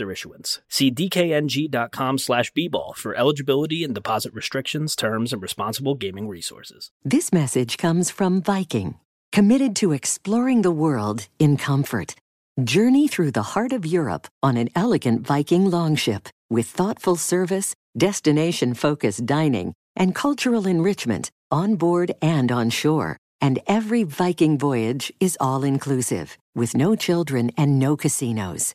issuance. See dkng.com slash bball for eligibility and deposit restrictions, terms, and responsible gaming resources. This message comes from Viking, committed to exploring the world in comfort. Journey through the heart of Europe on an elegant Viking longship with thoughtful service, destination-focused dining, and cultural enrichment on board and on shore. And every Viking voyage is all-inclusive, with no children and no casinos.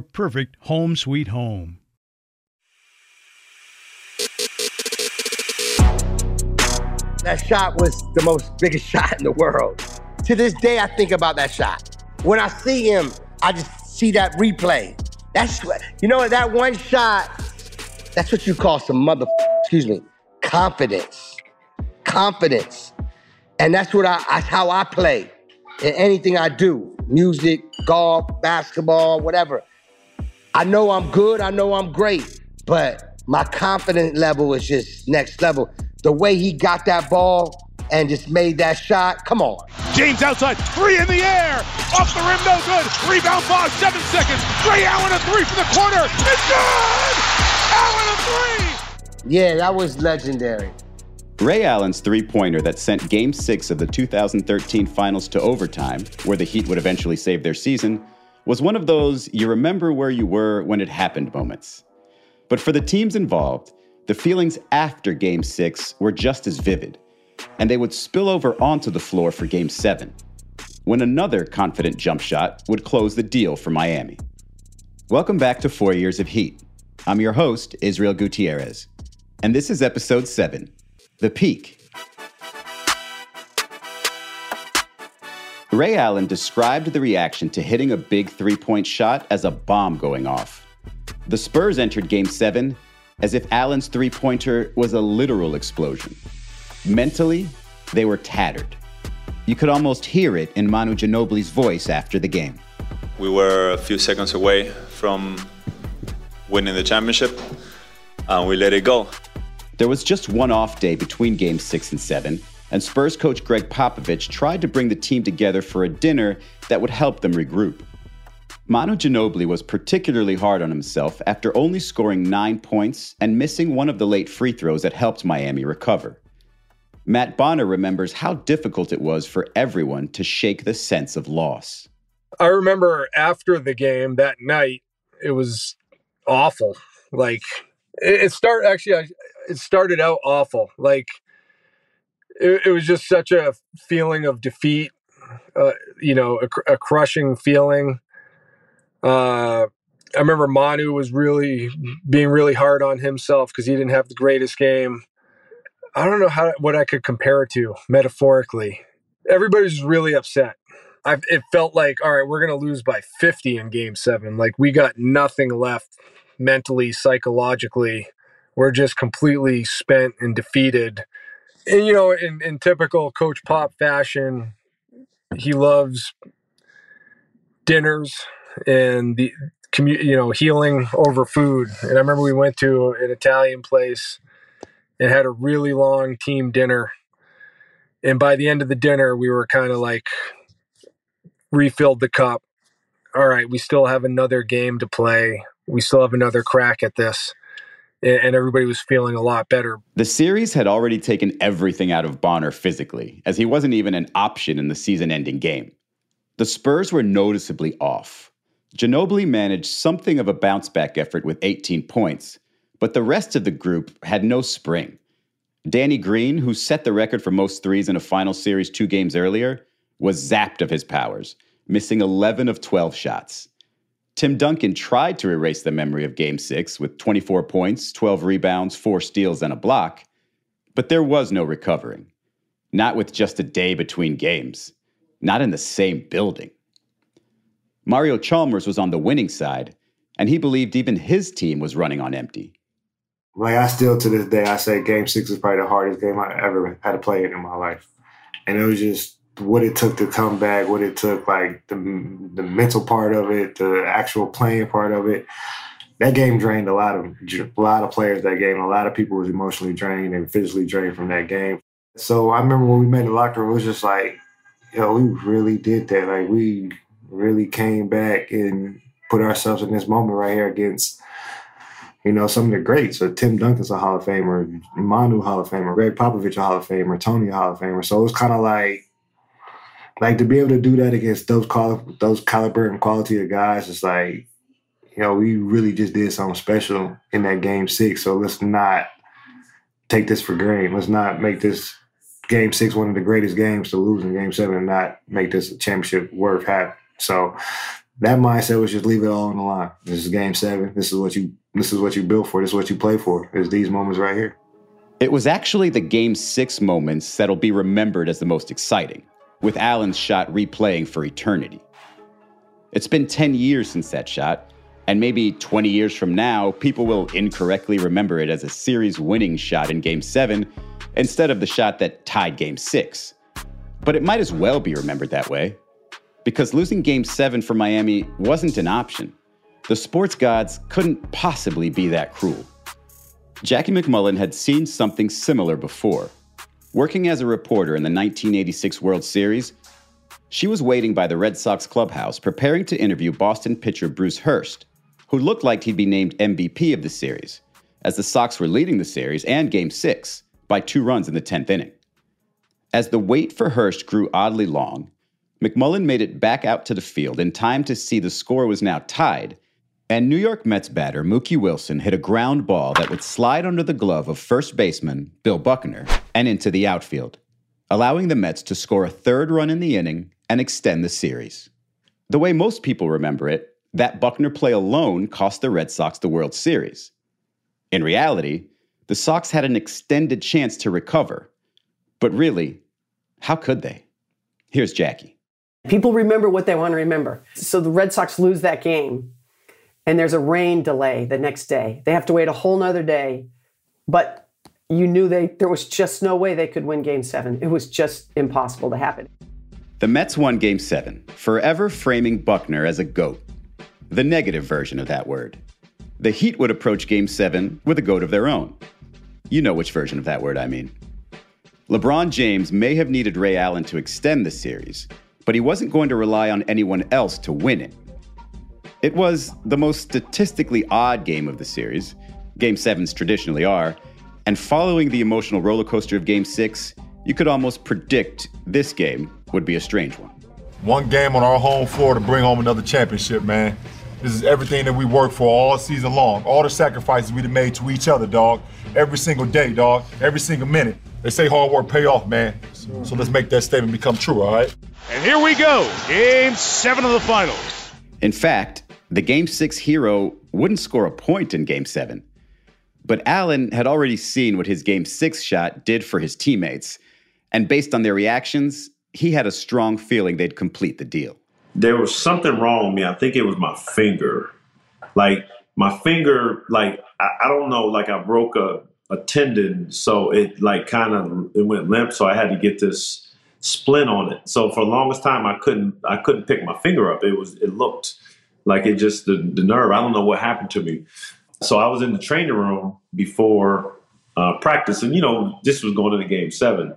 perfect home sweet home. That shot was the most biggest shot in the world. To this day, I think about that shot. When I see him, I just see that replay. That's what, you know, that one shot, that's what you call some mother, excuse me, confidence. Confidence. And that's what I, that's how I play in anything I do music, golf, basketball, whatever. I know I'm good, I know I'm great, but my confidence level is just next level. The way he got that ball and just made that shot, come on. James outside, three in the air, off the rim, no good. Rebound Bosh, seven seconds. Ray Allen a three from the corner. It's good! Allen a three! Yeah, that was legendary. Ray Allen's three pointer that sent Game 6 of the 2013 finals to overtime, where the Heat would eventually save their season, was one of those you remember where you were when it happened moments. But for the teams involved, the feelings after Game 6 were just as vivid, and they would spill over onto the floor for Game 7, when another confident jump shot would close the deal for Miami. Welcome back to Four Years of Heat. I'm your host, Israel Gutierrez, and this is episode 7 The Peak. Ray Allen described the reaction to hitting a big three point shot as a bomb going off. The Spurs entered Game 7 as if Allen's three pointer was a literal explosion. Mentally, they were tattered. You could almost hear it in Manu Ginobili's voice after the game. We were a few seconds away from winning the championship, and we let it go. There was just one off day between Game 6 and 7, and Spurs coach Gregg Popovich tried to bring the team together for a dinner that would help them regroup. Manu Ginobili was particularly hard on himself after only scoring nine points and missing one of the late free throws that helped Miami recover. Matt Bonner remembers how difficult it was for everyone to shake the sense of loss. I remember after the game that night, it was awful. Like it, it started actually, I, it started out awful. Like it, it was just such a feeling of defeat, uh, you know, a, a crushing feeling. Uh, I remember Manu was really being really hard on himself because he didn't have the greatest game. I don't know how what I could compare it to metaphorically. Everybody's really upset. I've, it felt like all right, we're gonna lose by 50 in Game Seven. Like we got nothing left mentally, psychologically. We're just completely spent and defeated. And you know, in, in typical Coach Pop fashion, he loves dinners and the you know healing over food. And I remember we went to an Italian place and had a really long team dinner. And by the end of the dinner, we were kind of like refilled the cup. All right, we still have another game to play. We still have another crack at this. And everybody was feeling a lot better. The series had already taken everything out of Bonner physically, as he wasn't even an option in the season ending game. The Spurs were noticeably off. Ginobili managed something of a bounce back effort with 18 points, but the rest of the group had no spring. Danny Green, who set the record for most threes in a final series two games earlier, was zapped of his powers, missing 11 of 12 shots. Tim Duncan tried to erase the memory of Game 6 with 24 points, 12 rebounds, 4 steals, and a block, but there was no recovering. Not with just a day between games, not in the same building. Mario Chalmers was on the winning side, and he believed even his team was running on empty. Like I still to this day, I say Game Six is probably the hardest game I ever had to play in my life, and it was just what it took to come back, what it took, like the the mental part of it, the actual playing part of it. That game drained a lot of a lot of players. That game, a lot of people was emotionally drained and physically drained from that game. So I remember when we met in the locker room, it was just like, yo, we really did that. Like we really came back and put ourselves in this moment right here against you know, some of the greats. So Tim Duncan's a Hall of Famer, Manu Hall of Famer, Gregg Popovich a Hall of Famer, Tony Hall of Famer. So it was kind of like, like to be able to do that against those quali- those caliber and quality of guys. It's like, you know, we really just did something special in that game six. So let's not take this for granted. Let's not make this game six one of the greatest games to lose in game seven and not make this championship worth having. So that mindset was just leave it all on the line. This is game seven. This is what you this is what you built for. This is what you play for. Is these moments right here. It was actually the game six moments that'll be remembered as the most exciting, with Allen's shot replaying for eternity. It's been 10 years since that shot, and maybe 20 years from now, people will incorrectly remember it as a series winning shot in game seven instead of the shot that tied game six. But it might as well be remembered that way because losing game seven for Miami wasn't an option. The sports gods couldn't possibly be that cruel. Jackie MacMullan had seen something similar before. Working as a reporter in the 1986 World Series, she was waiting by the Red Sox clubhouse preparing to interview Boston pitcher Bruce Hurst, who looked like he'd be named MVP of the series, as the Sox were leading the series and Game 6 by two runs in the 10th inning. As the wait for Hurst grew oddly long, MacMullan made it back out to the field in time to see the score was now tied, and New York Mets batter Mookie Wilson hit a ground ball that would slide under the glove of first baseman Bill Buckner and into the outfield, allowing the Mets to score a third run in the inning and extend the series. The way most people remember it, that Buckner play alone cost the Red Sox the World Series. In reality, the Sox had an extended chance to recover. But really, how could they? Here's Jackie. People remember what they want to remember. So the Red Sox lose that game, and there's a rain delay the next day. They have to wait a whole nother day, but you knew they there was just no way they could win game seven. It was just impossible to happen. The Mets won game seven, forever framing Buckner as a GOAT. The negative version of that word. The Heat would approach game seven with a GOAT of their own. You know which version of that word I mean. LeBron James may have needed Ray Allen to extend the series, but he wasn't going to rely on anyone else to win it. It was the most statistically odd game of the series. Game sevens traditionally are. And following the emotional roller coaster of Game six, you could almost predict this game would be a strange one. One game on our home floor to bring home another championship, man. This is everything that we worked for all season long. All the sacrifices we've made to each other, dog. Every single day, dog. Every single minute. They say hard work pay off, man. So let's make that statement become true, all right? And here we go, game seven of the finals. In fact, the game six hero wouldn't score a point in game seven. But Allen had already seen what his game six shot did for his teammates. And based on their reactions, he had a strong feeling they'd complete the deal. There was something wrong with me. I think it was my finger. Like, my finger, like, I, I don't know, like I broke a, a tendon. So it, like, kind of, it went limp. So I had to get this splint on it. So for the longest time, I couldn't I couldn't pick my finger up. It was it looked like it just the, the nerve. I don't know what happened to me. So I was in the training room before uh, practice, and you know this was going into game seven,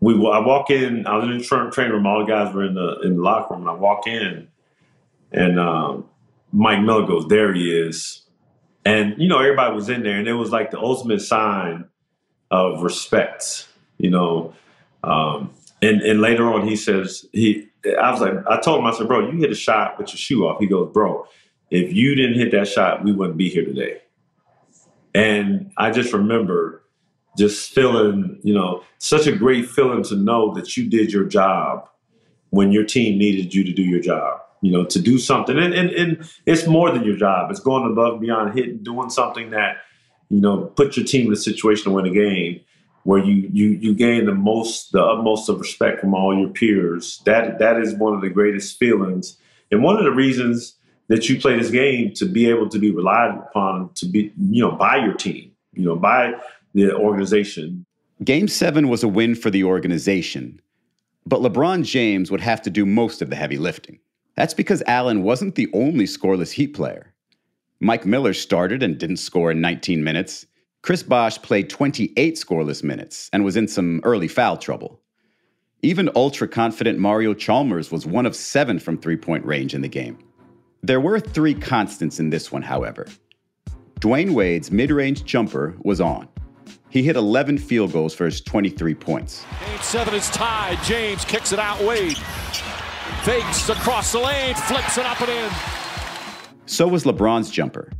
we I walk in. I was in the tra- training room. All the guys were in the in the locker room. And I walk in, and um, Mike Miller goes, "There he is," and you know everybody was in there, and it was like the ultimate sign of respect. You know, um, and and later on he says he. I was like, I told him, I said, bro, you hit a shot with your shoe off. He goes, bro, if you didn't hit that shot, we wouldn't be here today. And I just remember just feeling, you know, such a great feeling to know that you did your job when your team needed you to do your job, you know, to do something. And, and, and it's more than your job. It's going above and beyond hitting, doing something that, you know, put your team in a situation to win a game where you you you gain the most the utmost of respect from all your peers. That that is one of the greatest feelings. And one of the reasons that you play this game to be able to be relied upon to be, you know, by your team, you know, by the organization. Game seven was a win for the organization, but LeBron James would have to do most of the heavy lifting. That's because Allen wasn't the only scoreless Heat player. Mike Miller started and didn't score in 19 minutes. Chris Bosh played 28 scoreless minutes and was in some early foul trouble. Even ultra confident Mario Chalmers was one of seven from three point range in the game. There were three constants in this one, however. Dwyane Wade's mid range jumper was on. He hit 11 field goals for his 23 points. Game seven is tied. James kicks it out. Wade fakes across the lane, flips it up and in. So was LeBron's jumper.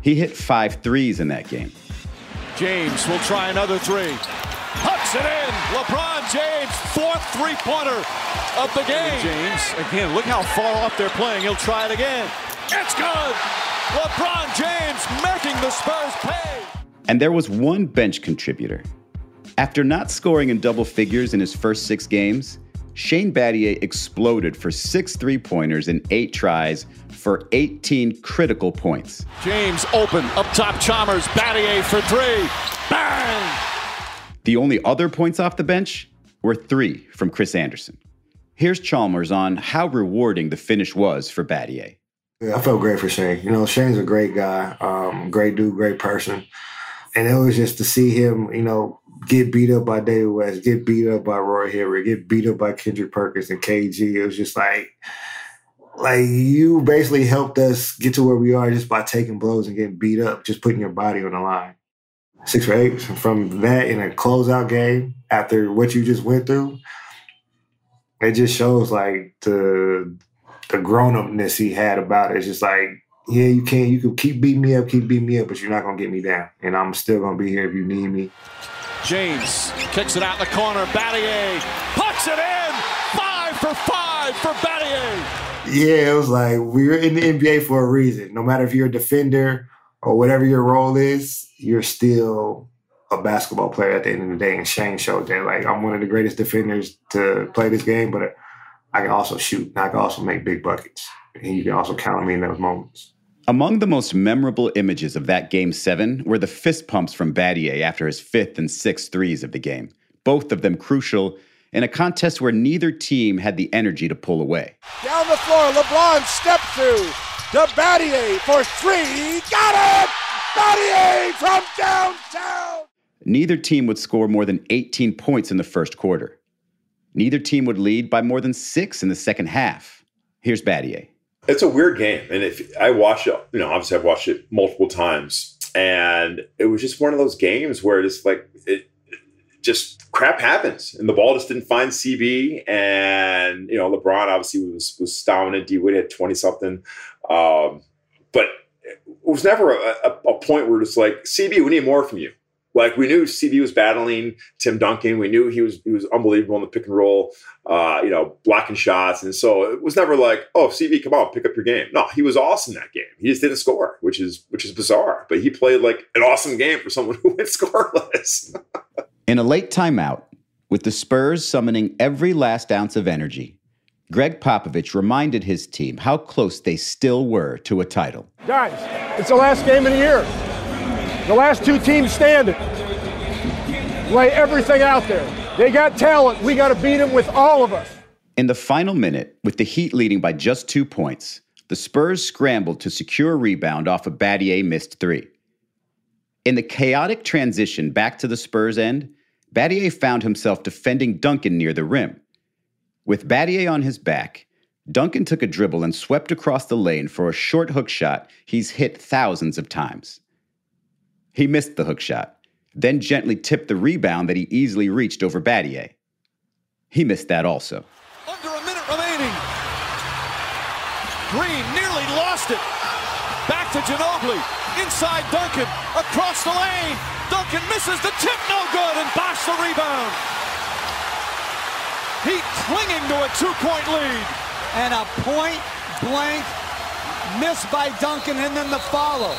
He hit five threes in that game. James will try another three. Pucks it in. LeBron James, fourth three pointer of the game. James, again, look how far off they're playing. He'll try it again. It's good. LeBron James making the Spurs pay. And there was one bench contributor. After not scoring in double figures in his first six games, Shane Battier exploded for six three pointers in eight tries for 18 critical points. James open, up top Chalmers, Battier for three. Bang! The only other points off the bench were three from Chris Andersen. Here's Chalmers on how rewarding the finish was for Battier. Yeah, I felt great for Shane. You know, Shane's a great guy, um, great dude, great person. And it was just to see him, you know, get beat up by David West, get beat up by Roy Hibbert, get beat up by Kendrick Perkins and KG. It was just like, like you basically helped us get to where we are just by taking blows and getting beat up, just putting your body on the line. Six for eight from that in a closeout game after what you just went through. It just shows like the the grown upness he had about it. It's just like, yeah, you can you can keep beating me up, keep beating me up, but you're not gonna get me down, and I'm still gonna be here if you need me. James kicks it out in the corner. Battier pucks it in. Five for five for Battier. Yeah, it was like we're in the NBA for a reason. No matter if you're a defender or whatever your role is, you're still a basketball player at the end of the day. And Shane showed that. Like I'm one of the greatest defenders to play this game, but I can also shoot. And I can also make big buckets. And you can also count on me in those moments. Among the most memorable images of that game seven were the fist pumps from Battier after his fifth and sixth threes of the game, both of them crucial in a contest where neither team had the energy to pull away. Down the floor, LeBron step through to Battier for three. Got it! Battier from downtown! Neither team would score more than 18 points in the first quarter. Neither team would lead by more than six in the second half. Here's Battier. It's a weird game, and if I watch it, you know, obviously I've watched it multiple times, and it was just one of those games where it's like it, just crap happens, and the ball just didn't find CB, and you know LeBron obviously was was dominant. D Wade had twenty something, um, but it was never a, a, a point where it's like CB, we need more from you. Like we knew CB was battling Tim Duncan. We knew he was he was unbelievable in the pick and roll, uh, you know, blocking shots. And so it was never like, oh, CB, come on, pick up your game. No, he was awesome that game. He just didn't score, which is which is bizarre. But he played like an awesome game for someone who went scoreless. In a late timeout, with the Spurs summoning every last ounce of energy, Gregg Popovich reminded his team how close they still were to a title. Guys, it's the last game of the year. The last two teams standing. Lay everything out there. They got talent. We got to beat them with all of us. In the final minute, with the Heat leading by just two points, the Spurs scrambled to secure a rebound off a Battier missed three. In the chaotic transition back to the Spurs end, Battier found himself defending Duncan near the rim. With Battier on his back, Duncan took a dribble and swept across the lane for a short hook shot he's hit thousands of times. He missed the hook shot, then gently tipped the rebound that he easily reached over Battier. He missed that also. Under a minute remaining. Green nearly lost it. Back to Ginobili. Inside Duncan. Across the lane. Duncan misses the tip. No good. And Bosh the rebound. Heat clinging to a two-point lead. And a point blank miss by Duncan and then the follow.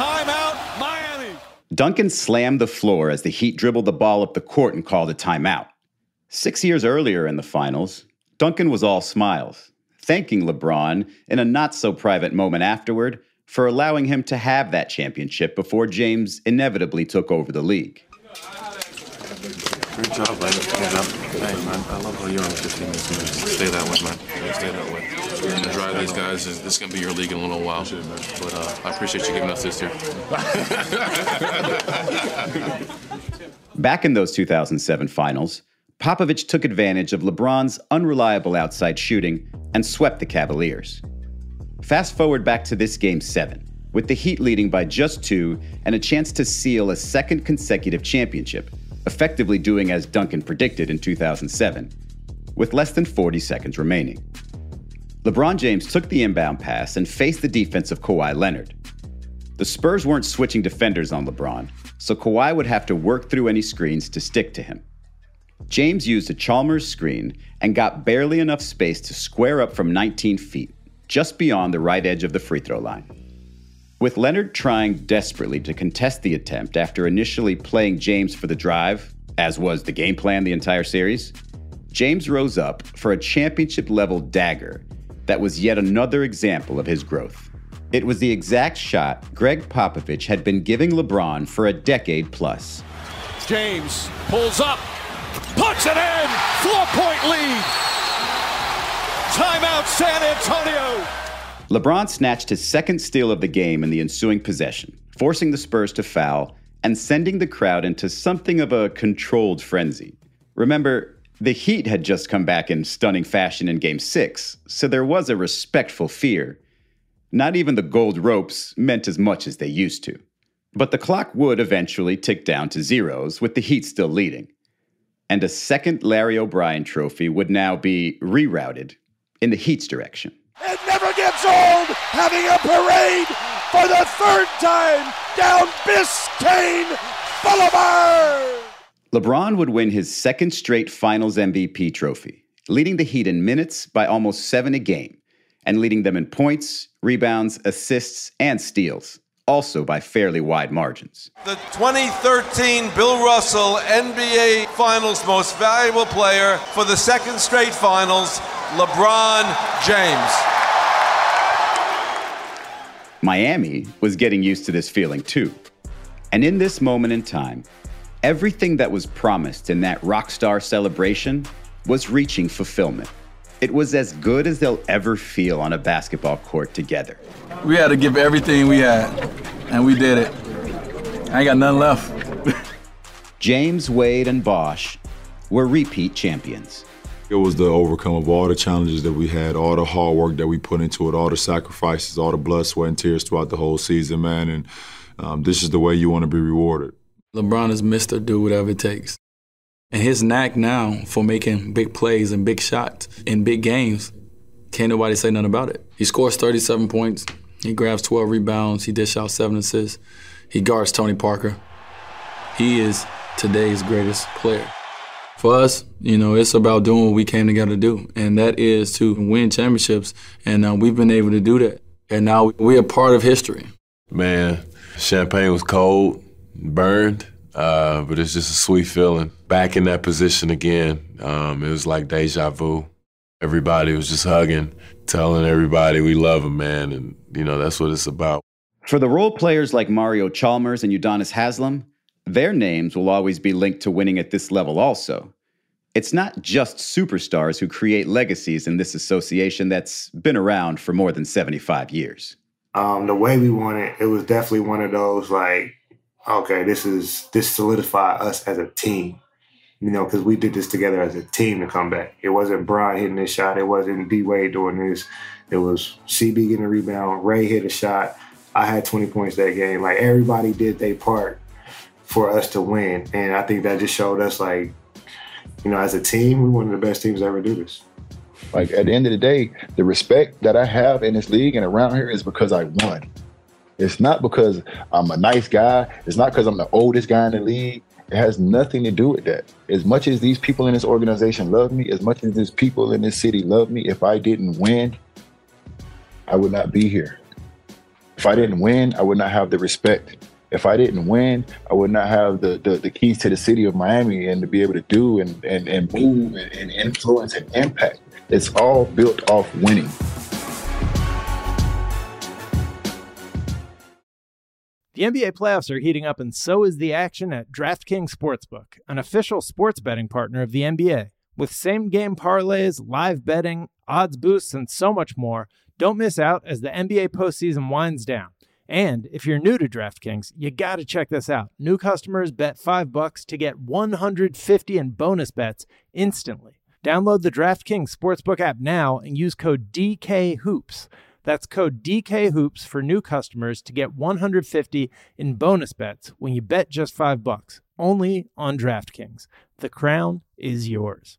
Timeout, Miami. Duncan slammed the floor as the Heat dribbled the ball up the court and called a timeout. Six years earlier in the finals, Duncan was all smiles, thanking LeBron in a not so private moment afterward for allowing him to have that championship before James inevitably took over the league. Great job, man. Good. Hey, man, I love how you're on 15 minutes, man. Stay that way, man. Yeah, stay that way. We're going to drive these guys. This is going to be your league in a little while. But uh, I appreciate you giving us this year. Back in those 2007 finals, Popovich took advantage of LeBron's unreliable outside shooting and swept the Cavaliers. Fast forward back to this game seven, with the Heat leading by just two and a chance to seal a second consecutive championship, effectively doing as Duncan predicted in 2007, with less than 40 seconds remaining. LeBron James took the inbound pass and faced the defense of Kawhi Leonard. The Spurs weren't switching defenders on LeBron, so Kawhi would have to work through any screens to stick to him. James used a Chalmers screen and got barely enough space to square up from 19 feet, just beyond the right edge of the free throw line. With Leonard trying desperately to contest the attempt after initially playing James for the drive, as was the game plan the entire series, James rose up for a championship level dagger that was yet another example of his growth. It was the exact shot Gregg Popovich had been giving LeBron for a decade plus. James pulls up, puts it in, four point lead. Timeout, San Antonio. LeBron snatched his second steal of the game in the ensuing possession, forcing the Spurs to foul and sending the crowd into something of a controlled frenzy. Remember, the Heat had just come back in stunning fashion in Game 6, so there was a respectful fear. Not even the gold ropes meant as much as they used to. But the clock would eventually tick down to zeros, with the Heat still leading. And a second Larry O'Brien trophy would now be rerouted in the Heat's direction. It never gets old having a parade for the third time down Biscayne Boulevard. LeBron would win his second straight Finals MVP trophy, leading the Heat in minutes by almost seven a game, and leading them in points, rebounds, assists, and steals, also by fairly wide margins. The 2013 Bill Russell NBA Finals Most Valuable Player for the second straight finals, LeBron James. Miami was getting used to this feeling too. And in this moment in time, everything that was promised in that rock star celebration was reaching fulfillment. It was as good as they'll ever feel on a basketball court together. We had to give everything we had, and we did it. I ain't got nothing left. James, Wade, and Bosh were repeat champions. It was the overcome of all the challenges that we had, all the hard work that we put into it, all the sacrifices, all the blood, sweat, and tears throughout the whole season, man. And um, this is the way you want to be rewarded. LeBron is Mr. Do Whatever It Takes. And his knack now for making big plays and big shots in big games, can't nobody say nothing about it. He scores 37 points. He grabs 12 rebounds. He dishes out seven assists. He guards Tony Parker. He is today's greatest player. For us, you know, it's about doing what we came together to do, and that is to win championships. And uh, we've been able to do that. And now we're a part of history. Man, champagne was cold, burned, uh, but it's just a sweet feeling. Back in that position again, um, it was like deja vu. Everybody was just hugging, telling everybody we love them, man, and you know that's what it's about. For the role players like Mario Chalmers and Udonis Haslem, their names will always be linked to winning at this level also. It's not just superstars who create legacies in this association that's been around for more than 75 years. Um, the way we won it, it was definitely one of those like okay, this is this solidified us as a team. You know, because we did this together as a team to come back. It wasn't Bron hitting this shot. It wasn't D Wade doing this. It was CB getting a rebound. Ray hit a shot. I had 20 points that game. Like everybody did their part for us to win, and I think that just showed us like, you know, as a team, we're one of the best teams to ever do this. Like at the end of the day, the respect that I have in this league and around here is because I won. It's not because I'm a nice guy. It's not because I'm the oldest guy in the league. It has nothing to do with that. As much as these people in this organization love me, as much as these people in this city love me, if I didn't win, I would not be here. If I didn't win, I would not have the respect. If I didn't win, I would not have the, the, the keys to the city of Miami and to be able to do and, and, and move and, and influence and impact. It's all built off winning. The NBA playoffs are heating up, and so is the action at DraftKings Sportsbook, an official sports betting partner of the NBA. With same game parlays, live betting, odds boosts, and so much more, don't miss out as the NBA postseason winds down. And if you're new to DraftKings, you got to check this out. New customers bet 5 bucks to get 150 in bonus bets instantly. Download the DraftKings Sportsbook app now and use code DKHOOPS. That's code DKHOOPS for new customers to get 150 in bonus bets when you bet just 5 bucks. Only on DraftKings. The crown is yours.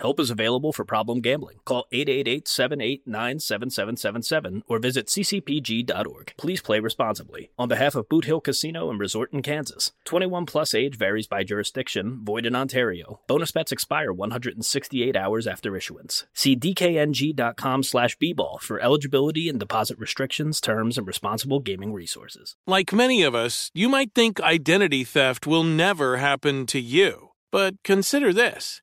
help is available for problem gambling. Call 888 789 7777 or visit ccpg.org. Please play responsibly. On behalf of Boot Hill Casino and Resort in Kansas, 21 plus age varies by jurisdiction, void in Ontario. Bonus bets expire 168 hours after issuance. See DKNG com slash bball for eligibility and deposit restrictions, terms, and responsible gaming resources. Like many of us, you might think identity theft will never happen to you. But consider this.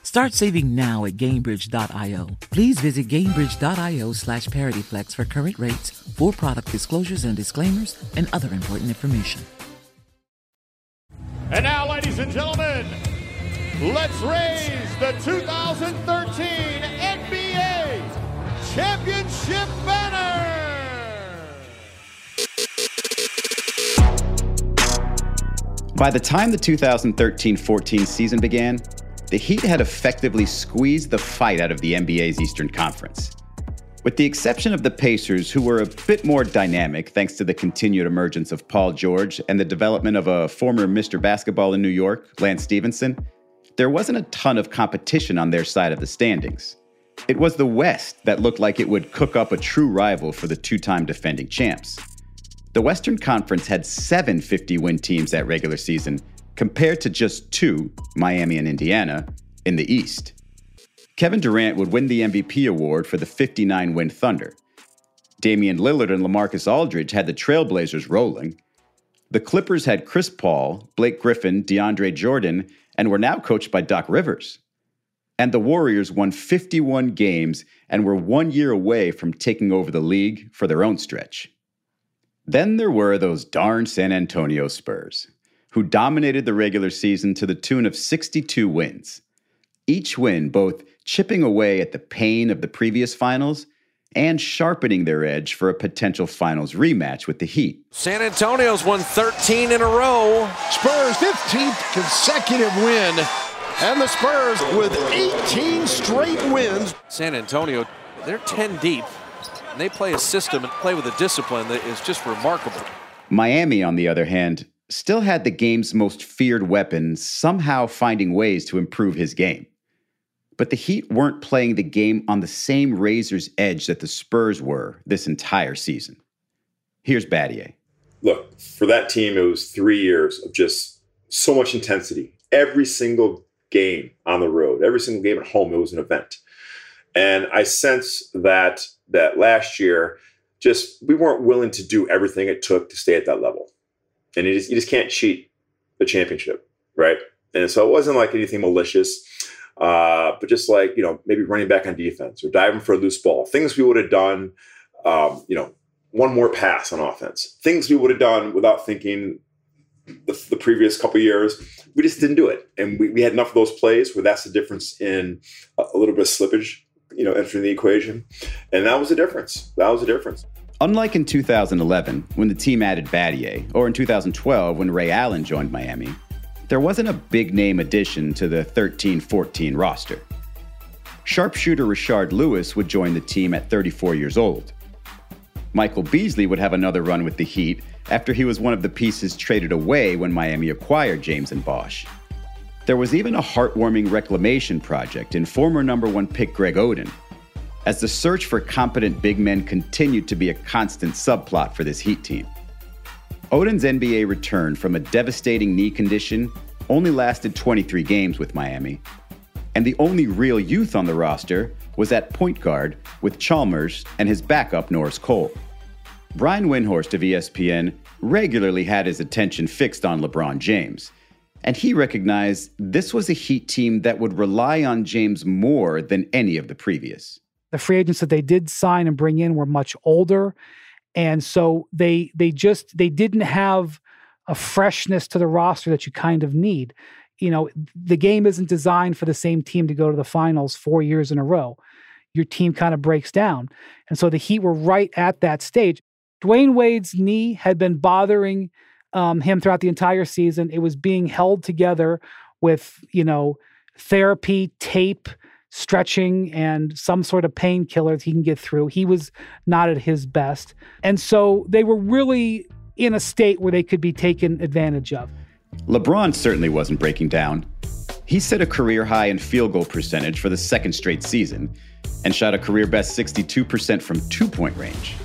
Start saving now at Gainbridge.io. Please visit Gainbridge.io slash ParityFlex for current rates, for product disclosures and disclaimers, and other important information. And now, ladies and gentlemen, let's raise the 2013 NBA Championship banner! By the time the 2013 14 season began, the Heat had effectively squeezed the fight out of the NBA's Eastern Conference. With the exception of the Pacers, who were a bit more dynamic thanks to the continued emergence of Paul George and the development of a former Mr. Basketball in New York, Lance Stephenson, there wasn't a ton of competition on their side of the standings. It was the West that looked like it would cook up a true rival for the two time defending champs. The Western Conference had seven 50 win teams that regular season, compared to just two, Miami and Indiana, in the East. Kevin Durant would win the MVP award for the 59 win Thunder. Damian Lillard and LaMarcus Aldridge had the Trailblazers rolling. The Clippers had Chris Paul, Blake Griffin, DeAndre Jordan, and were now coached by Doc Rivers. And the Warriors won 51 games and were one year away from taking over the league for their own stretch. Then there were those darn San Antonio Spurs, who dominated the regular season to the tune of 62 wins. Each win both chipping away at the pain of the previous finals and sharpening their edge for a potential finals rematch with the Heat. San Antonio's won 13 in a row. Spurs 15th consecutive win. And the Spurs with 18 straight wins. San Antonio, they're 10 deep. And they play a system and play with a discipline that is just remarkable. Miami, on the other hand, still had the game's most feared weapon somehow finding ways to improve his game. But the Heat weren't playing the game on the same razor's edge that the Spurs were this entire season. Here's Battier. Look, for that team, it was three years of just so much intensity. Every single game on the road, every single game at home, it was an event. And I sense that that last year, just we weren't willing to do everything it took to stay at that level. And you just, you just can't cheat the championship, right? And so it wasn't like anything malicious, uh, but just like, you know, maybe running back on defense or diving for a loose ball, things we would have done, um, you know, one more pass on offense, things we would have done without thinking the, the previous couple years we just didn't do it. And we, we had enough of those plays where that's the difference in a, a little bit of slippage, you know, entering the equation. And that was the difference. That was the difference. Unlike in 2011, when the team added Battier, or in 2012, when Ray Allen joined Miami, there wasn't a big name addition to the 13 14 roster. Sharpshooter Rashard Lewis would join the team at 34 years old. Michael Beasley would have another run with the Heat after he was one of the pieces traded away when Miami acquired James and Bosh. There was even a heartwarming reclamation project in former number one pick Greg Oden, as the search for competent big men continued to be a constant subplot for this Heat team. Oden's NBA return from a devastating knee condition only lasted 23 games with Miami, and the only real youth on the roster was at point guard with Chalmers and his backup Norris Cole. Brian Windhorst of ESPN regularly had his attention fixed on LeBron James, and he recognized this was a Heat team that would rely on James more than any of the previous. The free agents that they did sign and bring in were much older, and so they they just they didn't have a freshness to the roster that you kind of need. You know, the game isn't designed for the same team to go to the finals four years in a row. Your team kind of breaks down. And so the Heat were right at that stage. Dwyane Wade's knee had been bothering um, him throughout the entire season. It was being held together with, you know, therapy, tape, stretching, and some sort of painkiller that he can get through. He was not at his best. And so they were really in a state where they could be taken advantage of. LeBron certainly wasn't breaking down. He set a career high in field goal percentage for the second straight season and shot a career best 62% from two point range.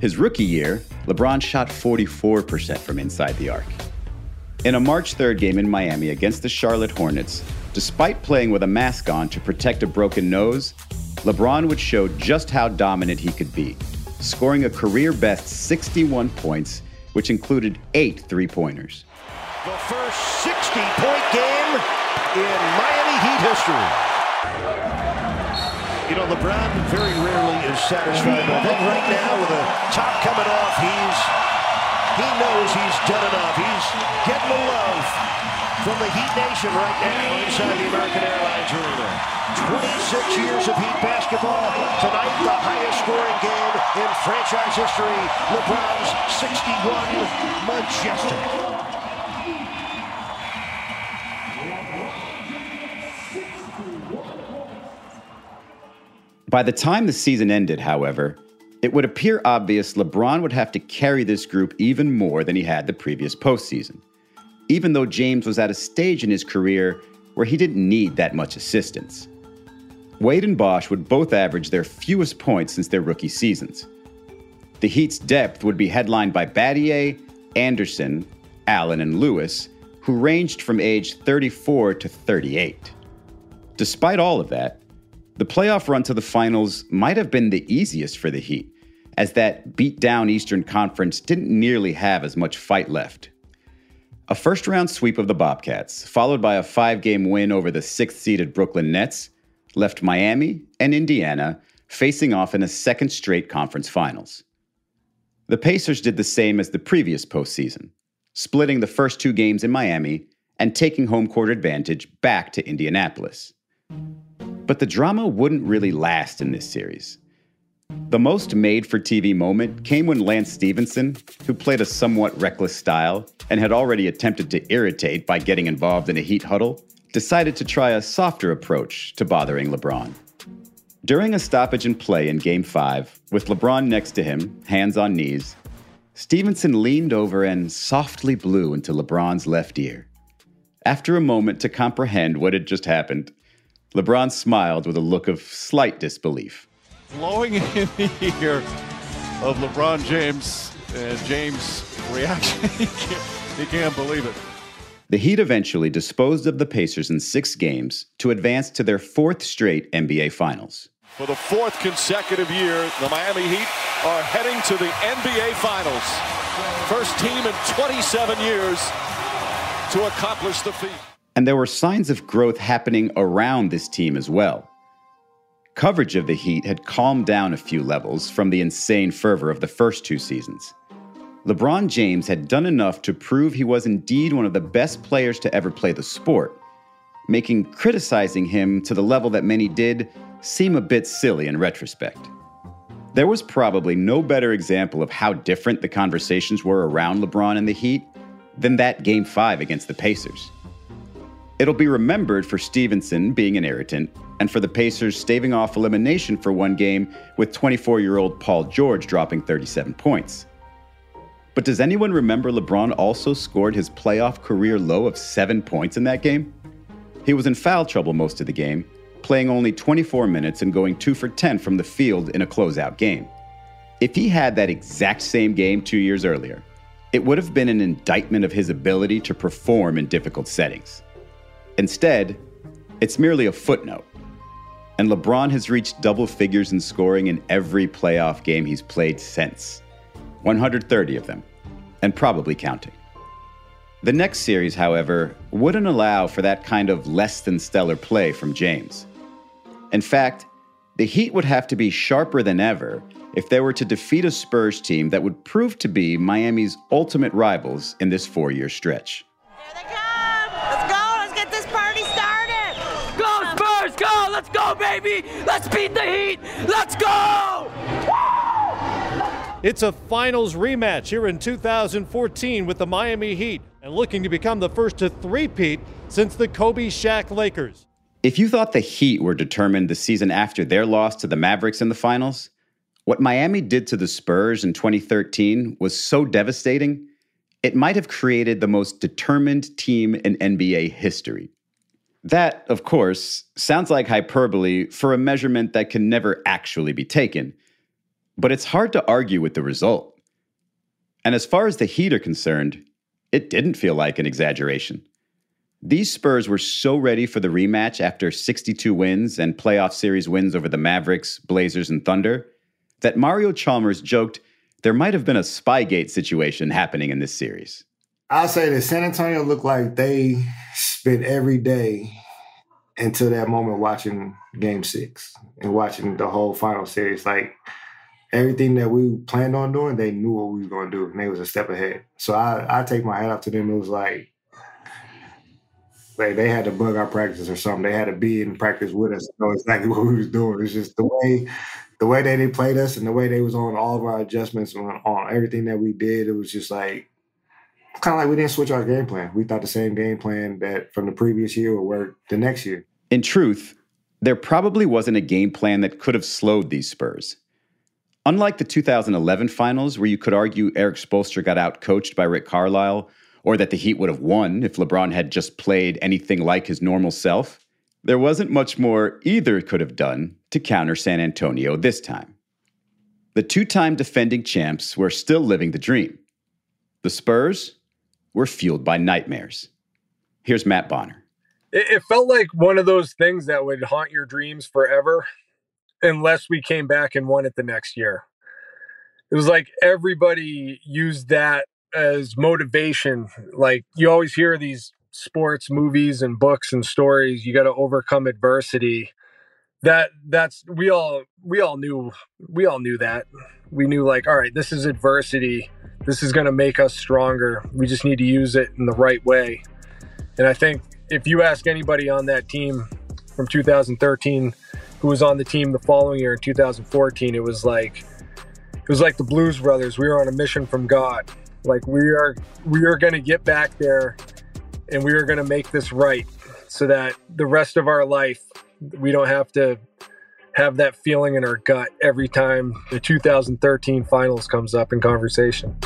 His rookie year, LeBron shot 44% from inside the arc. In a March 3rd game in Miami against the Charlotte Hornets, despite playing with a mask on to protect a broken nose, LeBron would show just how dominant he could be, scoring a career best 61 points, which included eight three pointers. The first 60 point game in Miami Heat history. You know, LeBron very rarely is satisfied. But I think right now, with a top coming off, he's he knows he's done enough. He's getting the love from the Heat Nation right now inside the American Airlines Arena. 26 years of Heat basketball. Tonight, the highest scoring game in franchise history. LeBron's 61 majestic. By the time the season ended, however, it would appear obvious LeBron would have to carry this group even more than he had the previous postseason. Even though James was at a stage in his career where he didn't need that much assistance. Wade and Bosh would both average their fewest points since their rookie seasons. The Heat's depth would be headlined by Battier, Anderson, Allen, and Lewis, who ranged from age 34 to 38. Despite all of that, the playoff run to the finals might have been the easiest for the Heat, as that beat down Eastern Conference didn't nearly have as much fight left. A first round sweep of the Bobcats, followed by a five game win over the sixth seeded Brooklyn Nets, left Miami and Indiana facing off in a second straight conference finals. The Pacers did the same as the previous postseason, splitting the first two games in Miami and taking home court advantage back to Indianapolis. But the drama wouldn't really last in this series. The most made for TV moment came when Lance Stephenson, who played a somewhat reckless style and had already attempted to irritate by getting involved in a heat huddle, decided to try a softer approach to bothering LeBron. During a stoppage in play in Game 5, with LeBron next to him, hands on knees, Stephenson leaned over and softly blew into LeBron's left ear. After a moment to comprehend what had just happened, LeBron smiled with a look of slight disbelief. Blowing in the ear of LeBron James, and James' reaction, he can't, he can't believe it. The Heat eventually disposed of the Pacers in six games to advance to their fourth straight NBA Finals. For the fourth consecutive year, the Miami Heat are heading to the NBA Finals. First team in 27 years to accomplish the feat. And there were signs of growth happening around this team as well. Coverage of the Heat had calmed down a few levels from the insane fervor of the first two seasons. LeBron James had done enough to prove he was indeed one of the best players to ever play the sport, making criticizing him to the level that many did seem a bit silly in retrospect. There was probably no better example of how different the conversations were around LeBron and the Heat than that Game 5 against the Pacers. It'll be remembered for Stephenson being an irritant and for the Pacers staving off elimination for one game with 24 year old Paul George dropping 37 points. But does anyone remember LeBron also scored his playoff career low of seven points in that game? He was in foul trouble most of the game, playing only 24 minutes and going 2 for 10 from the field in a closeout game. If he had that exact same game two years earlier, it would have been an indictment of his ability to perform in difficult settings. Instead, it's merely a footnote. And LeBron has reached double figures in scoring in every playoff game he's played since 130 of them, and probably counting. The next series, however, wouldn't allow for that kind of less than stellar play from James. In fact, the Heat would have to be sharper than ever if they were to defeat a Spurs team that would prove to be Miami's ultimate rivals in this four year stretch. Let's Let's go, baby. Let's beat the Heat. Let's go. It's a finals rematch here in 2014 with the Miami Heat and looking to become the first to three-peat since the Kobe Shaq Lakers. If you thought the Heat were determined the season after their loss to the Mavericks in the finals, what Miami did to the Spurs in 2013 was so devastating, it might have created the most determined team in NBA history. That, of course, sounds like hyperbole for a measurement that can never actually be taken but it's hard to argue with the result. And as far as the Heat are concerned, it didn't feel like an exaggeration. These Spurs were so ready for the rematch after 62 wins and playoff series wins over the Mavericks, Blazers, and Thunder that Mario Chalmers joked there might have been a Spygate situation happening in this series. I'll say that San Antonio looked like they spent every day until that moment watching game six and watching the whole final series. Like, everything that we planned on doing, they knew what we were going to do, and they was a step ahead. So I, I take my hat off to them. It was like, like they had to bug our practice or something. They had to be in practice with us, know exactly what we was doing. It's just the way, the way they, they played us, and the way they was on all of our adjustments on, on everything that we did. It was just like kind of like we didn't switch our game plan. We thought the same game plan that from the previous year would work the next year. In truth, there probably wasn't a game plan that could have slowed these Spurs. Unlike the 2011 finals, where you could argue Erik Spoelstra got out coached by Rick Carlisle, or that the Heat would have won if LeBron had just played anything like his normal self, there wasn't much more either could have done to counter San Antonio this time. The two time defending champs were still living the dream. The Spurs were fueled by nightmares. Here's Matt Bonner. It, it felt like one of those things that would haunt your dreams forever unless we came back and won it the next year. It was like everybody used that as motivation. Like you always hear these sports movies and books and stories, you got to overcome adversity. That that's we all we all knew we all knew that. We knew like all right, this is adversity. This is going to make us stronger. We just need to use it in the right way. And I think if you ask anybody on that team from 2013 who was on the team the following year in 2014, it was like it was like the Blues Brothers. We were on a mission from God. Like we are we are going to get back there and we are going to make this right so that the rest of our life we don't have to have that feeling in our gut every time the 2013 finals comes up in conversation.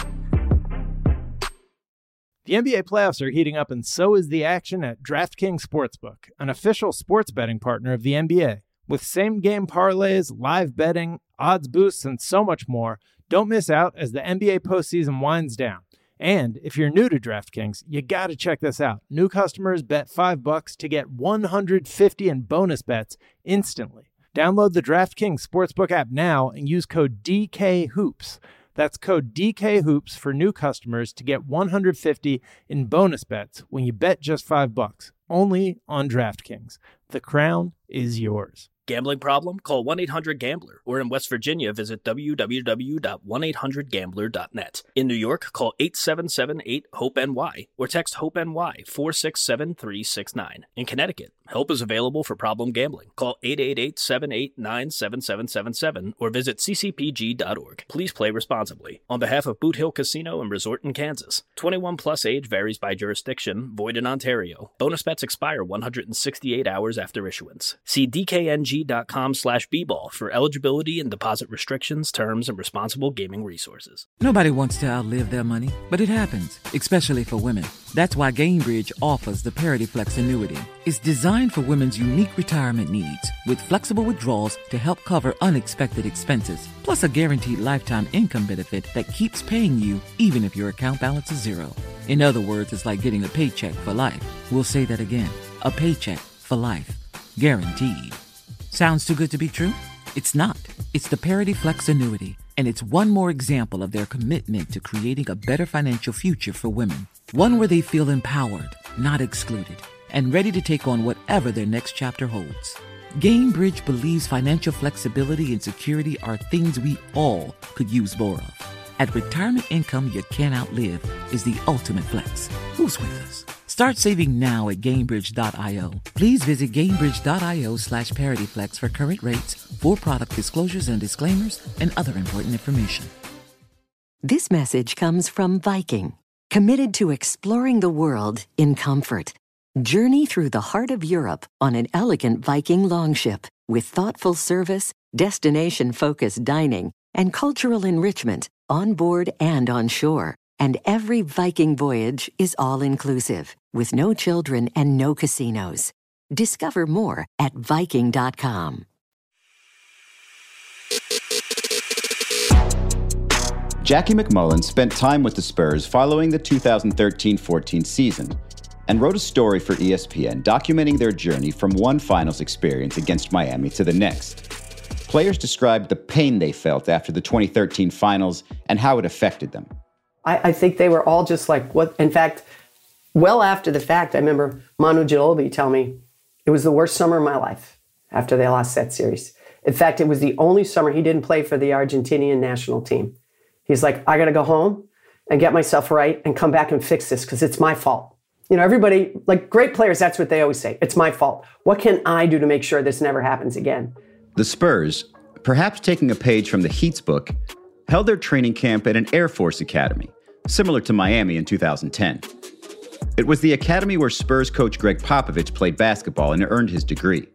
The NBA playoffs are heating up, and so is the action at DraftKings Sportsbook, an official sports betting partner of the NBA. With same game parlays, live betting, odds boosts, and so much more, don't miss out as the NBA postseason winds down. And if you're new to DraftKings, you got to check this out. New customers bet 5 bucks to get 150 in bonus bets instantly. Download the DraftKings Sportsbook app now and use code DKHOOPS. That's code DKHOOPS for new customers to get 150 in bonus bets when you bet just 5 bucks. Only on DraftKings. The crown is yours. Gambling problem? Call 1 800 Gambler. Or in West Virginia, visit www.1800Gambler.net. In New York, call 877 8 HOPE NY or text HOPE NY 467 369. In Connecticut, help is available for problem gambling. Call 888 789 7777 or visit ccpg.org. Please play responsibly. On behalf of Boot Hill Casino and Resort in Kansas, 21 plus age varies by jurisdiction, void in Ontario. Bonus bets expire 168 hours after issuance. See DKNG com slash bball for eligibility and deposit restrictions, terms, and responsible gaming resources. Nobody wants to outlive their money, but it happens, especially for women. That's why Gainbridge offers the Parity Flex annuity. It's designed for women's unique retirement needs with flexible withdrawals to help cover unexpected expenses, plus a guaranteed lifetime income benefit that keeps paying you even if your account balance is zero. In other words, it's like getting a paycheck for life. We'll say that again a paycheck for life. Guaranteed. Sounds too good to be true? It's not. It's the Parity Flex annuity, and it's one more example of their commitment to creating a better financial future for women. One where they feel empowered, not excluded, and ready to take on whatever their next chapter holds. Gainbridge believes financial flexibility and security are things we all could use more of. At retirement income you can't outlive is the ultimate flex. Who's with us? Start saving now at Gainbridge.io. Please visit Gainbridge.io slash ParityFlex for current rates, for product disclosures and disclaimers, and other important information. This message comes from Viking, committed to exploring the world in comfort. Journey through the heart of Europe on an elegant Viking longship with thoughtful service, destination-focused dining, and cultural enrichment on board and on shore. And every Viking voyage is all inclusive, with no children and no casinos. Discover more at Viking.com. Jackie MacMullan spent time with the Spurs following the 2013 14 season and wrote a story for ESPN documenting their journey from one finals experience against Miami to the next. Players described the pain they felt after the 2013 finals and how it affected them. I, I think they were all just like, what? In fact, well after the fact, I remember Manu Ginobili tell me it was the worst summer of my life after they lost that series. In fact, it was the only summer he didn't play for the Argentinian national team. He's like, I got to go home and get myself right and come back and fix this because it's my fault. You know, everybody, like great players, that's what they always say. It's my fault. What can I do to make sure this never happens again? The Spurs, perhaps taking a page from the Heat's book, held their training camp at an Air Force academy, similar to Miami in 2010. It was the academy where Spurs coach Gregg Popovich played basketball and earned his degree.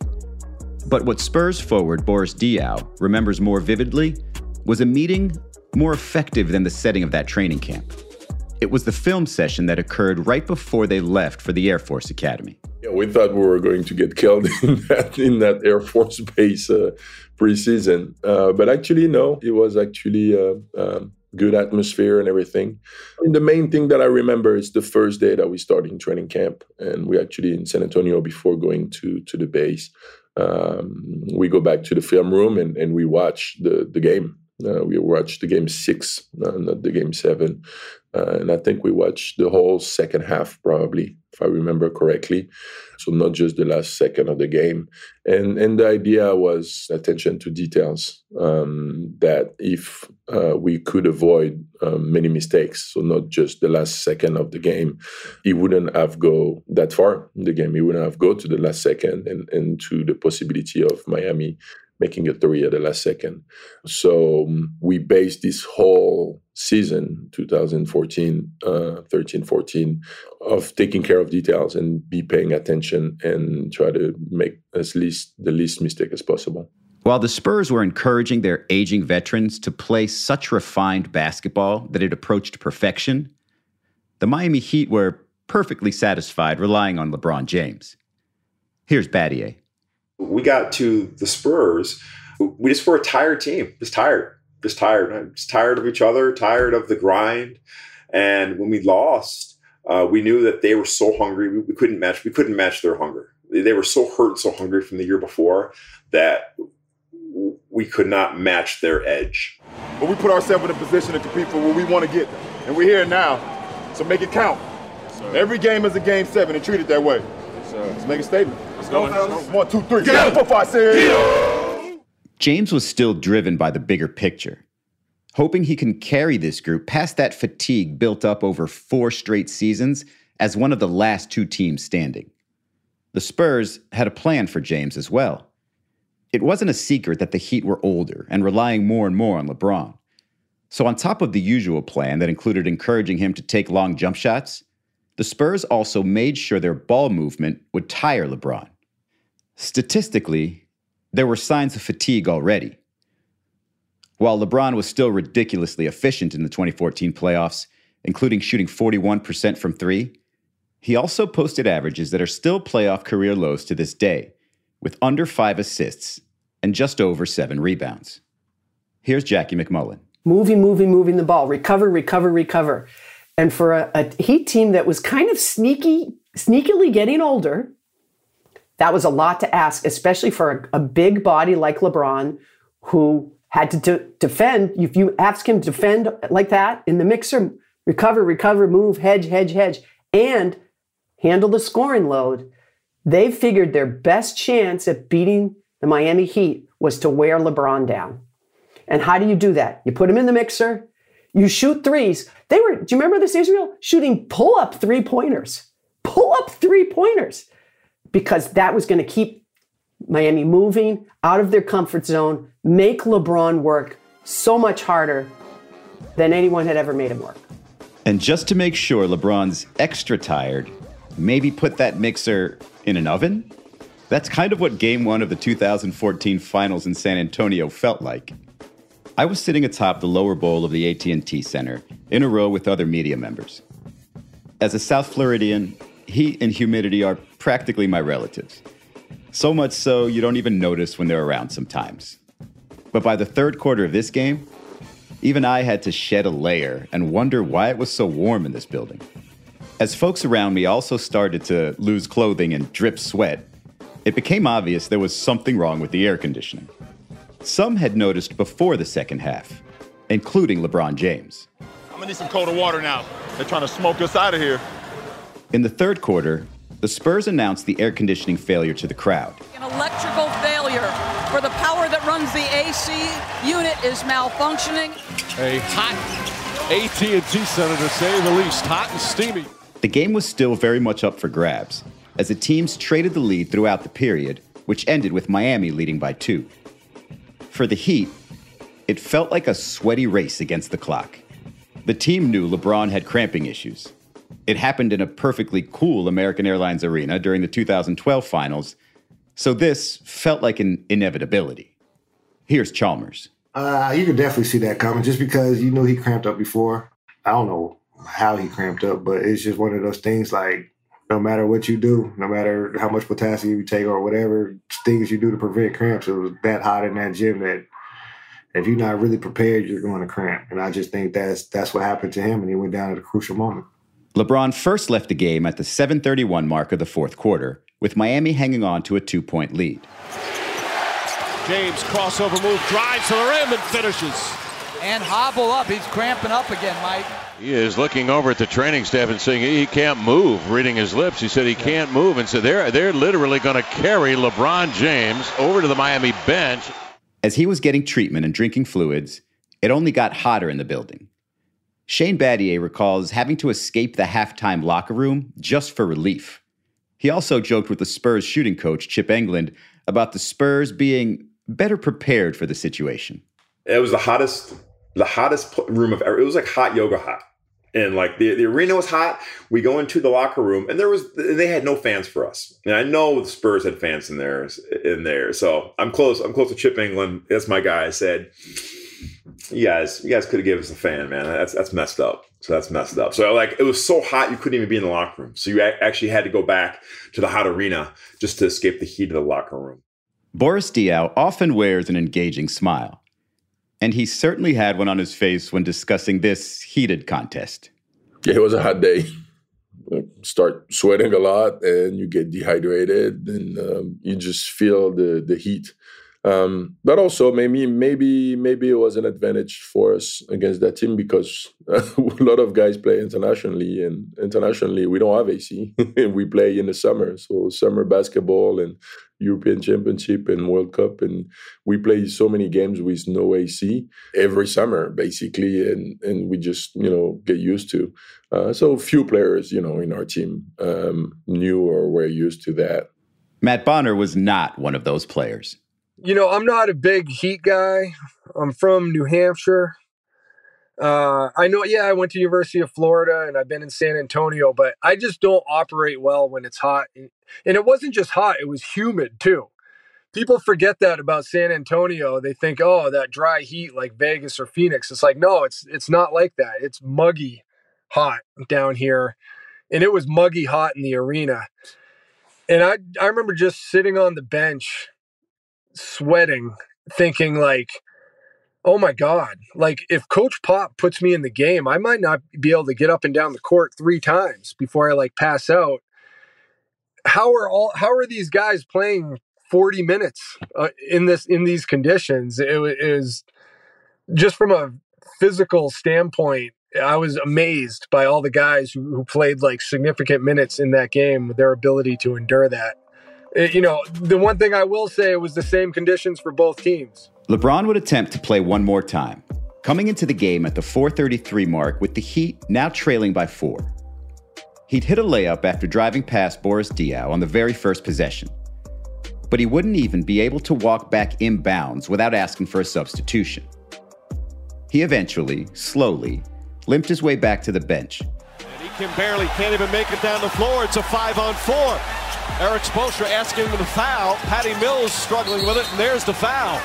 But what Spurs forward Boris Diaw remembers more vividly was a meeting more effective than the setting of that training camp. It was the film session that occurred right before they left for the Air Force Academy. Yeah, we thought we were going to get killed in that, in that Air Force base uh, preseason. Uh, but actually, no, it was actually a uh, um, good atmosphere and everything. The main thing that I remember is the first day that we started in training camp, and we actually in San Antonio before going to to the base. Um, we go back to the film room and, and we watch the the game uh, we watched the game six, uh, not the game seven. Uh, and I think we watched the whole second half, probably, if I remember correctly. So not just the last second of the game. And and the idea was attention to details. Um, that if uh, we could avoid um, many mistakes, so not just the last second of the game, he wouldn't have go that far in the game. He wouldn't have go to the last second and, and to the possibility of Miami making a three at the last second. So um, we based this whole season, 2014, uh, 13, 14, of taking care of details and be paying attention and try to make as least the least mistake as possible. While the Spurs were encouraging their aging veterans to play such refined basketball that it approached perfection, the Miami Heat were perfectly satisfied relying on LeBron James. Here's Battier we got to the Spurs, we just were a tired team, just tired, just tired, just tired of each other, tired of the grind. And when we lost, uh, we knew that they were so hungry. We, we, couldn't match. We couldn't match their hunger. They were so hurt, so hungry from the year before that we could not match their edge. But we put ourselves in a position to compete for what we want to get, and we're here now. So make it count. Every game is a game seven, and treat it that way. Let's make a statement. Let's go, fellas. One, two, three. Get out. Four, five, six. James was still driven by the bigger picture, hoping he can carry this group past that fatigue built up over four straight seasons as one of the last two teams standing. The Spurs had a plan for James as well. It wasn't a secret that the Heat were older and relying more and more on LeBron. So, on top of the usual plan that included encouraging him to take long jump shots, the Spurs also made sure their ball movement would tire LeBron. Statistically, there were signs of fatigue already. While LeBron was still ridiculously efficient in the 2014 playoffs, including shooting 41% from three, he also posted averages that are still playoff career lows to this day, with under five assists and just over seven rebounds. Here's Jackie MacMullan. Moving, moving, moving the ball. Recover, recover, recover. And for a, a Heat team that was kind of sneaky, sneakily getting older, that was a lot to ask, especially for a, a big body like LeBron, who had to de- defend. If you ask him to defend like that in the mixer, recover, recover, move, hedge, hedge, hedge, and handle the scoring load, they figured their best chance at beating the Miami Heat was to wear LeBron down. And how do you do that? You put him in the mixer, you shoot threes. They were, do you remember this, Israel? Shooting pull up three pointers. Pull up three pointers. Because that was going to keep Miami moving out of their comfort zone, make LeBron work so much harder than anyone had ever made him work. And just to make sure LeBron's extra tired, maybe put that mixer in an oven? That's kind of what game one of the 2014 finals in San Antonio felt like. I was sitting atop the lower bowl of the AT&T Center in a row with other media members. As a South Floridian, heat and humidity are practically my relatives. So much so you don't even notice when they're around sometimes. But by the third quarter of this game, even I had to shed a layer and wonder why it was so warm in this building. As folks around me also started to lose clothing and drip sweat, it became obvious there was something wrong with the air conditioning. Some had noticed before the second half, including LeBron James. I'm gonna need some colder water now. They're trying to smoke us out of here. In the third quarter, the Spurs announced the air conditioning failure to the crowd. An electrical failure for the power that runs the AC unit is malfunctioning. A hot AT&T Center to say the least, hot and steamy. The game was still very much up for grabs as the teams traded the lead throughout the period, which ended with Miami leading by two. For the Heat, it felt like a sweaty race against the clock. The team knew LeBron had cramping issues. It happened in a perfectly cool American Airlines arena during the 2012 finals, so this felt like an inevitability. Here's Chalmers. Uh, you could definitely see that coming just because you knew he cramped up before. I don't know how he cramped up, but it's just one of those things like no matter what you do, no matter how much potassium you take or whatever things you do to prevent cramps, it was that hot in that gym that if you're not really prepared, you're going to cramp. And I just think that's that's what happened to him, and he went down at a crucial moment. LeBron first left the game at the 7:31 mark of the fourth quarter, with Miami hanging on to a two-point lead. James crossover move, drives to the rim and finishes. And hobble up. He's cramping up again, Mike. He is looking over at the training staff and saying he can't move, reading his lips. He said he can't move. And so they're, they're literally going to carry LeBron James over to the Miami bench. As he was getting treatment and drinking fluids, it only got hotter in the building. Shane Battier recalls having to escape the halftime locker room just for relief. He also joked with the Spurs shooting coach, Chip Engelland, about the Spurs being better prepared for the situation. It was the hottest, the hottest room of ever. It was like hot yoga hot. And like the, the arena was hot. We go into the locker room and there was they had no fans for us. And I know the Spurs had fans in there in there. So I'm close. I'm close to Chip Engelland. That's my guy. I said, you guys, you guys could have given us a fan, man. That's that's messed up. So that's messed up. So like it was so hot you couldn't even be in the locker room. So you actually had to go back to the hot arena just to escape the heat of the locker room. Boris Diaw often wears an engaging smile, and he certainly had one on his face when discussing this heated contest. Yeah, it was a hot day. Start sweating a lot, and you get dehydrated, and um, you just feel the the heat. Um, but also maybe maybe maybe it was an advantage for us against that team because a lot of guys play internationally, and internationally we don't have AC. And we play in the summer, so summer basketball and European Championship and World Cup, and we play so many games with no AC every summer, basically, and and we just you know get used to. Uh, so few players, you know, in our team um, knew or were used to that. Matt Bonner was not one of those players you know, I'm not a big heat guy. I'm from New Hampshire. Uh, I know, yeah, I went to University of Florida and I've been in San Antonio, but I just don't operate well when it's hot. And it wasn't just hot; it was humid too. People forget that about San Antonio. They think, oh, that dry heat like Vegas or Phoenix. It's like, no, it's it's not like that. It's muggy hot down here, and it was muggy hot in the arena. And I I remember just sitting on the bench sweating, thinking like, oh my God, like if Coach Pop puts me in the game, I might not be able to get up and down the court three times before I like pass out. How are all how are these guys playing 40 minutes uh, in this in these conditions? It, was just from a physical standpoint, I was amazed by all the guys who, who played like significant minutes in that game, with their ability to endure that. Eh, you know, the one thing I will say was the same conditions for both teams. LeBron would attempt to play one more time, coming into the game at the 433 mark with the Heat now trailing by four. He'd hit a layup after driving past Boris Diaw on the very first possession. But he wouldn't even be able to walk back inbounds without asking for a substitution. He eventually, slowly, limped his way back to the bench. And he can barely, can't even make it down the floor. It's a five on four. Erik Spoelstra asking him to foul. Patty Mills struggling with it, and there's the foul.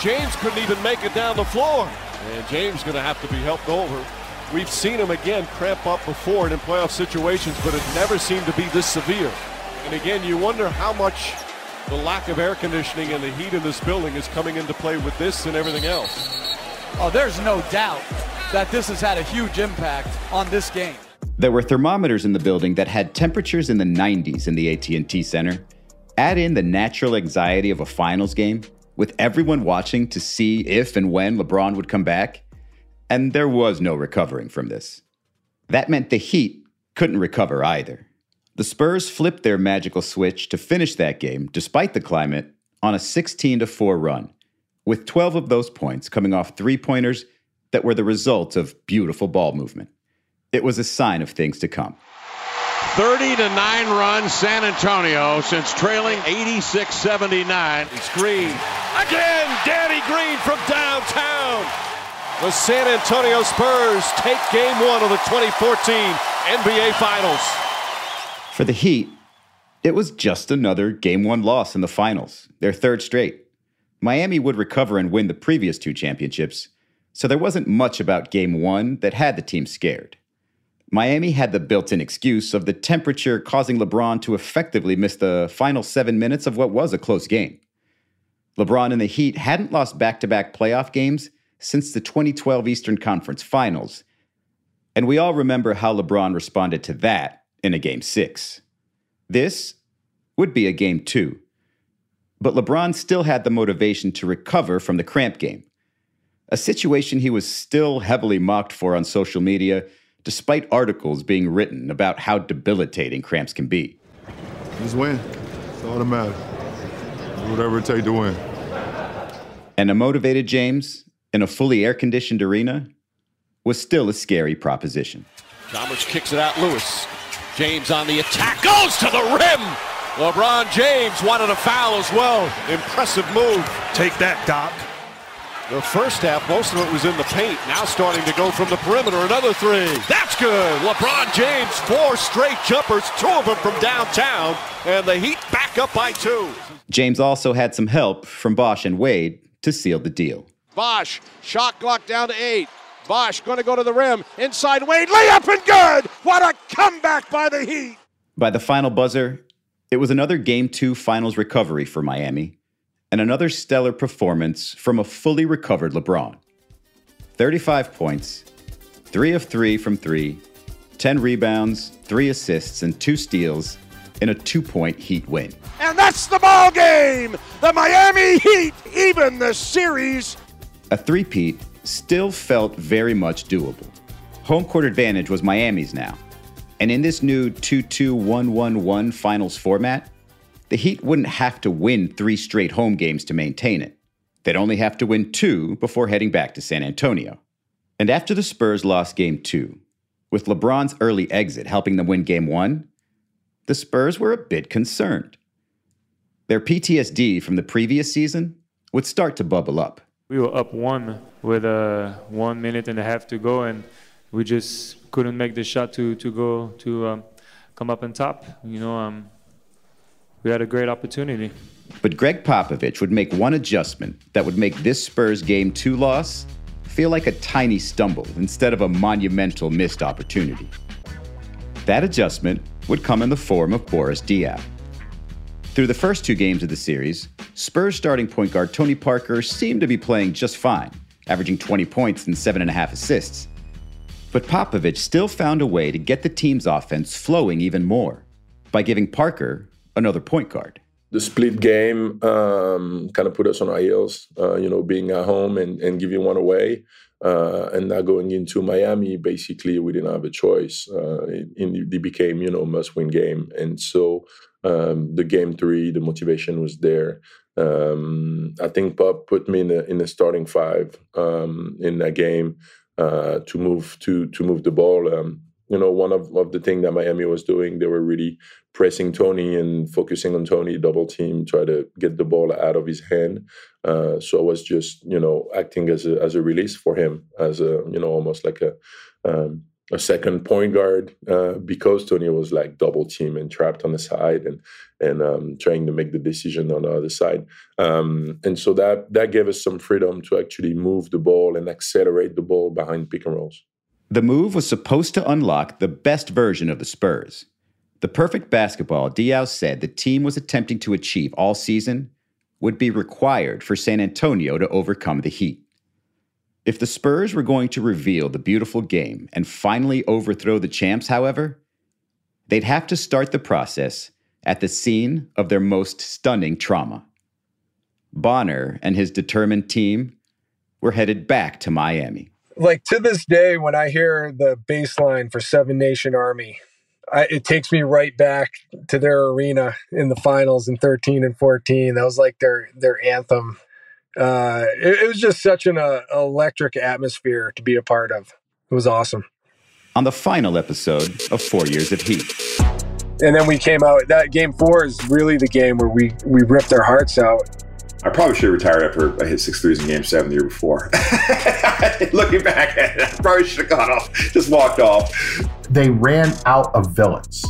James couldn't even make it down the floor. And James going to have to be helped over. We've seen him again cramp up before in playoff situations, but it never seemed to be this severe. And again, you wonder how much the lack of air conditioning and the heat in this building is coming into play with this and everything else. Oh, there's no doubt that this has had a huge impact on this game. There were thermometers in the building that had temperatures in the 90s in the AT&T Center. Add in the natural anxiety of a finals game with everyone watching to see if and when LeBron would come back, and there was no recovering from this. That meant the Heat couldn't recover either. The Spurs flipped their magical switch to finish that game despite the climate on a 16 4 run, with 12 of those points coming off three-pointers that were the result of beautiful ball movement. It was a sign of things to come. 30 to 9 run San Antonio since trailing 86 79. It's Green. Again, Danny Green from downtown. The San Antonio Spurs take game one of the 2014 NBA Finals. For the Heat, it was just another game one loss in the finals, their third straight. Miami would recover and win the previous two championships, so there wasn't much about game one that had the team scared. Miami had the built in excuse of the temperature causing LeBron to effectively miss the final seven minutes of what was a close game. LeBron and the Heat hadn't lost back to back playoff games since the 2012 Eastern Conference Finals. And we all remember how LeBron responded to that in a game six. This would be a game two. But LeBron still had the motivation to recover from the cramp game, a situation he was still heavily mocked for on social media, despite articles being written about how debilitating cramps can be. Just win. It's all that matters. Whatever it takes to win. And a motivated James in a fully air conditioned arena was still a scary proposition. Chalmers kicks it out. Lewis. James on the attack. Goes to the rim. LeBron James wanted a foul as well. Impressive move. Take that, Doc. The first half, most of it was in the paint. Now starting to go from the perimeter. Another three. That's good. LeBron James, four straight jumpers, two of them from downtown. And the Heat back up by two. James also had some help from Bosh and Wade to seal the deal. Bosh, shot clock down to eight. Bosh going to go to the rim. Inside Wade, layup and good. What a comeback by the Heat. By the final buzzer, it was another Game 2 finals recovery for Miami and another stellar performance from a fully recovered LeBron. 35 points, 3 of 3 from 3, 10 rebounds, 3 assists, and 2 steals in a two point Heat win. And that's the ball game. The Miami Heat even the series. A three-peat still felt very much doable. Home court advantage was Miami's now. And in this new 2 2 1 1 1 finals format, the Heat wouldn't have to win three straight home games to maintain it. They'd only have to win two before heading back to San Antonio. And after the Spurs lost game two, with LeBron's early exit helping them win game one, the Spurs were a bit concerned. Their PTSD from the previous season would start to bubble up. We were up one with uh, one minute and a half to go, and we just couldn't make the shot to, to go to um, come up on top. You know, um, we had a great opportunity. But Gregg Popovich would make one adjustment that would make this Spurs game two loss feel like a tiny stumble instead of a monumental missed opportunity. That adjustment would come in the form of Boris Diaw. Through the first two games of the series, Spurs starting point guard Tony Parker seemed to be playing just fine, averaging 20 points and 7.5 assists. But Popovich still found a way to get the team's offense flowing even more by giving Parker another point guard. The split game um, kind of put us on our heels, uh, you know, being at home and, and giving one away. Uh, and now going into Miami, basically, we didn't have a choice. Uh, it, it, became, you know, must-win game, and so um, the game three, the motivation was there. Um, I think Pop put me in a, in the starting five um, in that game uh, to move to to move the ball. Um, you know, one of, of the things that Miami was doing, they were really pressing Tony and focusing on Tony, double team, try to get the ball out of his hand. Uh, so I was just, you know, acting as a as a release for him, as a, you know, almost like a um, a second point guard uh, because Tony was like double team and trapped on the side and and um, trying to make the decision on the other side. Um, and so that that gave us some freedom to actually move the ball and accelerate the ball behind pick and rolls. The move was supposed to unlock the best version of the Spurs. The perfect basketball Diaw said the team was attempting to achieve all season would be required for San Antonio to overcome the Heat. If the Spurs were going to reveal the beautiful game and finally overthrow the champs, however, they'd have to start the process at the scene of their most stunning trauma. Bonner and his determined team were headed back to Miami like to this day when i hear the bass line for seven nation army I, it takes me right back to their arena in the finals in 13 and 14 that was like their their anthem. Uh, it, it, was just such an uh, electric atmosphere to be a part of. It was awesome. On the final episode of four years of heat. And then we came out that game four is really the game where we we ripped our hearts out I probably should have retired after I hit six threes in game seven the year before. Looking back at it, I probably should have gone off, just walked off. They ran out of villains.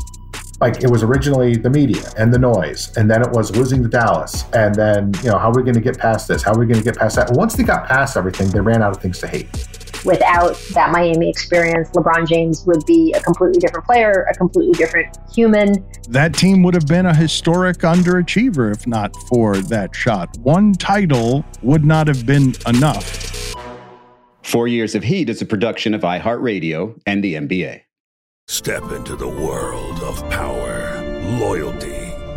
Like it was originally the media and the noise, and then it was losing to Dallas, and then, you know, how are we going to get past this? How are we going to get past that? Once they got past everything, they ran out of things to hate. Without that Miami experience, LeBron James would be a completely different player, a completely different human. That team would have been a historic underachiever if not for that shot. One title would not have been enough. Four Years of Heat is a production of iHeartRadio and the NBA. Step into the world of power, loyalty,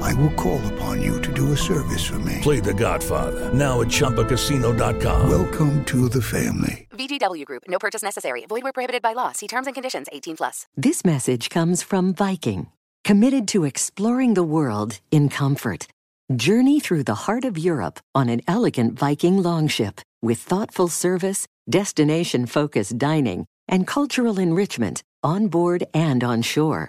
I will call upon you to do a service for me. Play The Godfather now at ChumbaCasino.com. Welcome to the family. VGW Group. No purchase necessary. Void where prohibited by law. See terms and conditions. 18 plus. This message comes from Viking, committed to exploring the world in comfort. Journey through the heart of Europe on an elegant Viking longship with thoughtful service, destination-focused dining, and cultural enrichment on board and on shore.